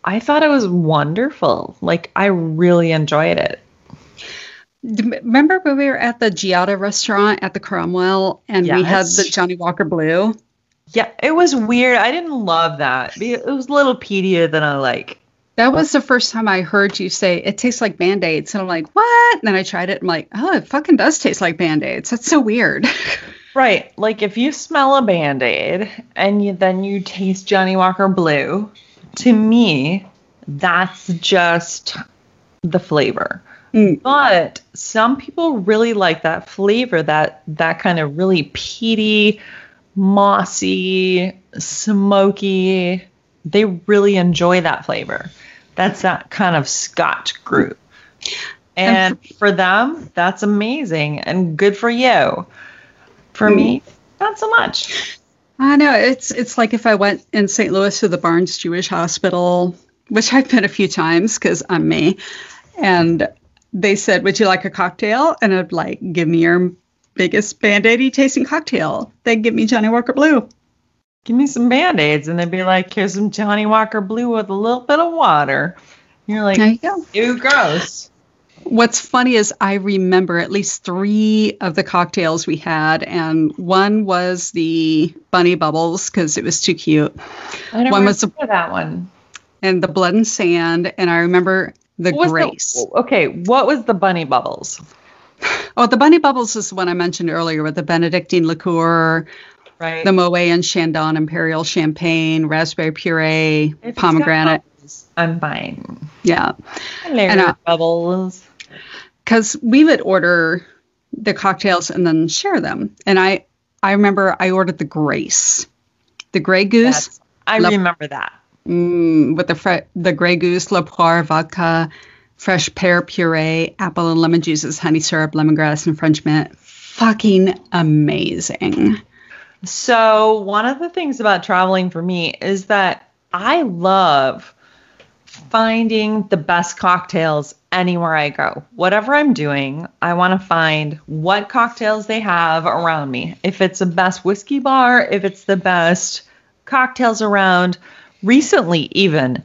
S2: I thought it was wonderful. Like I really enjoyed it.
S1: Remember when we were at the Giada restaurant at the Cromwell and we had the Johnnie Walker Blue?
S2: Yeah, it was weird. I didn't love that. It was a little peatier than I like.
S1: That was the first time I heard you say it tastes like band aids. And I'm like, what? And then I tried it. And I'm like, oh, it fucking does taste like band aids. That's so weird.
S2: Right. Like if you smell a band aid and you, then you taste Johnnie Walker Blue, to me, that's just the flavor.
S1: Mm.
S2: But some people really like that flavor, that that kind of really peaty, mossy, smoky. They really enjoy that flavor. That's that kind of Scotch group.
S1: And
S2: And for them, that's amazing and good for you. For
S1: Mm.
S2: me, not so much.
S1: I know it's it's like if I went in St. Louis to the Barnes Jewish Hospital, which I've been a few times because I'm me, and they said, "Would you like a cocktail?" And I'd like, "Give me your biggest band-aidy tasting cocktail." They'd give me Johnnie Walker Blue.
S2: Give me some band aids, and they'd be like, here's some Johnnie Walker Blue with a little bit of water. You're like,
S1: There you go.
S2: ew, gross.
S1: What's funny is I remember at least three of the cocktails we had, and one was the bunny bubbles because it was too cute,
S2: I don't
S1: One was
S2: remember that one.
S1: and the blood and sand, and I remember the
S2: What
S1: grace.
S2: The, okay, what was the bunny bubbles?
S1: Oh, the bunny bubbles is the one I mentioned earlier with the Benedictine liqueur,
S2: Right.
S1: the Moet and Chandon Imperial Champagne, raspberry puree,
S2: If
S1: pomegranate.
S2: bubbles, I'm fine.
S1: Yeah,
S2: Hello,
S1: And, uh,
S2: bubbles.
S1: Because we would order the cocktails and then share them. And I, I remember I ordered the Grace, the Grey Goose
S2: I
S1: love-
S2: remember that.
S1: mm, with the fre- the Grey Goose, La Poire vodka, fresh pear puree, apple and lemon juices, honey syrup, lemongrass, and French mint. Fucking amazing.
S2: So, one of the things about traveling for me is that I love finding the best cocktails anywhere I go. Whatever I'm doing, I want to find what cocktails they have around me. If it's the best whiskey bar, if it's the best cocktails around. Recently, even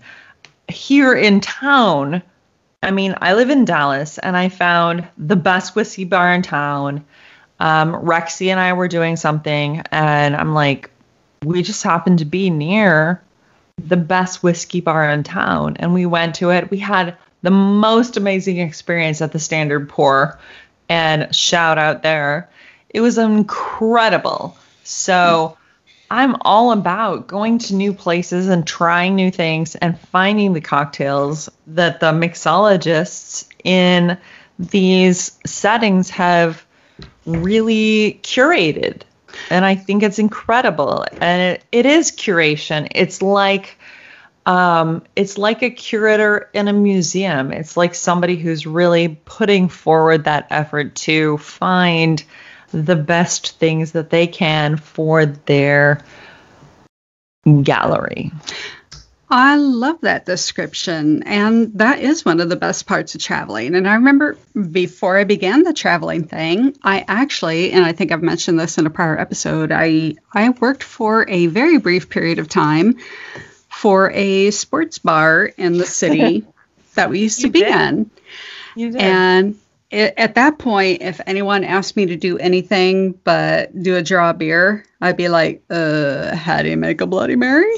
S2: here in town, I mean, I live in Dallas and I found the best whiskey bar in town. Um, Rexy and I were doing something, and I'm like, we just happened to be near the best whiskey bar in town, and we went to it. We had the most amazing experience at the Standard Pour, and shout out there. It was incredible. So, I'm all about going to new places and trying new things and finding the cocktails that the mixologists in these settings have really curated. And I think it's incredible. And it, it is curation. It's like um, it's like a curator in a museum. It's like somebody who's really putting forward that effort to find the best things that they can for their gallery.
S1: I love that description. And that is one of the best parts of traveling. And I remember before I began the traveling thing, I actually, and I think I've mentioned this in a prior episode, I, I worked for a very brief period of time for a sports bar in the city that we used to
S2: You
S1: be
S2: did?
S1: in.
S2: You did.
S1: And it, at that point, if anyone asked me to do anything but do a draw beer, I'd be like, uh, how do you make a Bloody Mary?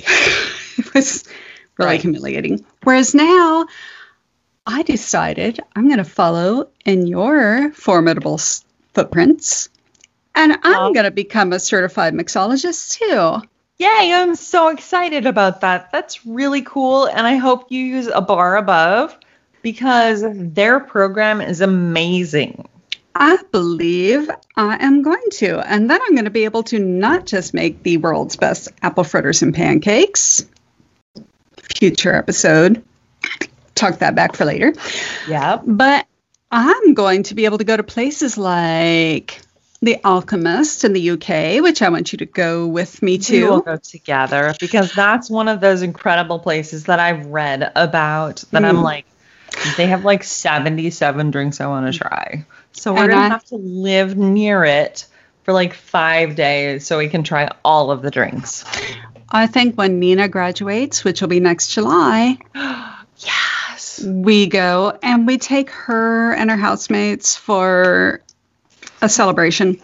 S1: it was really
S2: Right.
S1: humiliating. Whereas now, I decided I'm going to follow in your formidable footprints and I'm
S2: Wow.
S1: going to become a certified mixologist too.
S2: Yay, I'm so excited about that. That's really cool. And I hope you use a bar above because their program is amazing.
S1: I believe I am going to. And then I'm going to be able to not just make the world's best apple fritters and pancakes, future episode, Talk that back for later,
S2: Yeah.
S1: but I'm going to be able to go to places like The Alchemist in the UK, which I want you to go with me to.
S2: We will go together because that's one of those incredible places that I've read about that I'm
S1: Mm.
S2: like, they have like 77 drinks I want to try. So we're going to have to live near it for like five days so we can try all of the drinks.
S1: I think when Nina graduates, which will be next July,
S2: Yes.
S1: we go and we take her and her housemates for a celebration.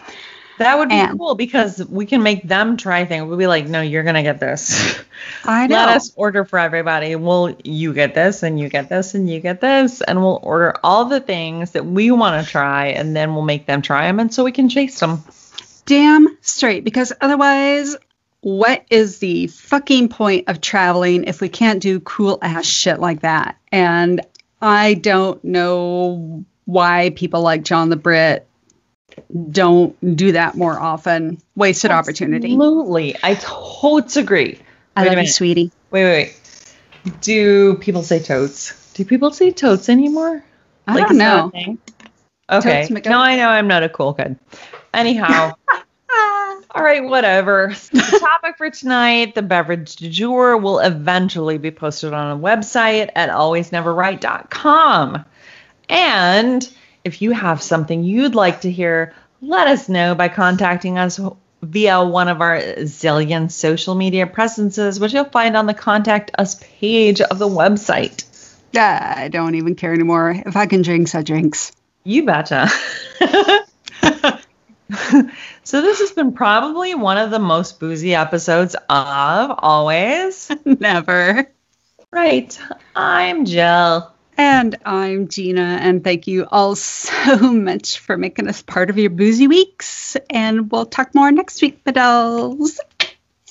S2: That would be
S1: And-
S2: cool because we can make them try things. We'll be like, no, you're going to get this.
S1: I know.
S2: Let us order for everybody. Well, you get this and you get this and you get this. And we'll order all the things that we want to try and then we'll make them try them. And so we can chase them.
S1: Damn straight, because otherwise, what is the fucking point of traveling if we can't do cool ass shit like that? And I don't know why people like John the Brit don't do that more often. Wasted opportunity.
S2: Absolutely. I totes agree.
S1: I
S2: Wait
S1: love you, sweetie.
S2: Wait, wait, wait. Do people say totes? Do people say totes anymore?
S1: I
S2: Like,
S1: don't
S2: is that a
S1: know.
S2: Okay.
S1: Totes
S2: No, I know I'm not a cool kid. Anyhow. All right, whatever. The topic for tonight, the beverage du jour, will eventually be posted on a website at alwaysneverright.com. And if you have something you'd like to hear, let us know by contacting us via one of our zillion social media presences, which you'll find on the contact us page of the website.
S1: Ah, I don't even care anymore. If I can drinks, I drinks.
S2: You betcha. so this has been probably one of the most boozy episodes of always.
S1: Never.
S2: Right. I'm Jill.
S1: And I'm Gina, and thank you all so much for making us part of your boozy weeks. And we'll talk more next week, Badals.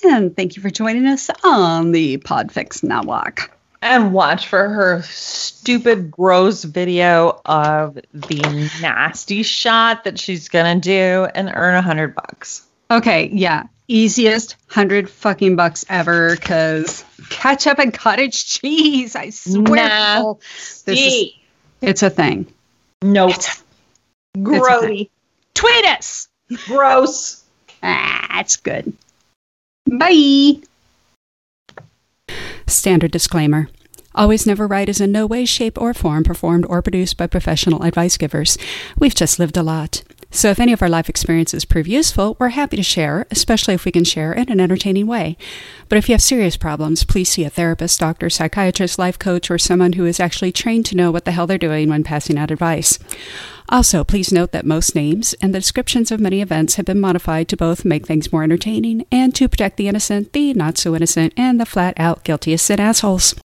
S1: And thank you for joining us on the Podfix Network.
S2: And watch for her stupid, gross video of the nasty shot that she's gonna do and earn a hundred bucks.
S1: Okay, yeah, easiest hundred fucking bucks ever, cause ketchup and cottage cheese. I swear,
S2: Nah.
S1: this is, it's a thing.
S2: Nope.
S1: It's
S2: Grody.
S1: Tweet us.
S2: Gross.
S1: Ah, it's good. Bye.
S4: Standard disclaimer. Always Never Right is in no way, shape, or form performed or produced by professional advice givers. We've just lived a lot. So if any of our life experiences prove useful, we're happy to share, especially if we can share in an entertaining way. But if you have serious problems, please see a therapist, doctor, psychiatrist, life coach, or someone who is actually trained to know what the hell they're doing when passing out advice. Also, please note that most names and the descriptions of many events have been modified to both make things more entertaining and to protect the innocent, the not so innocent, and the flat out guilty as sin assholes.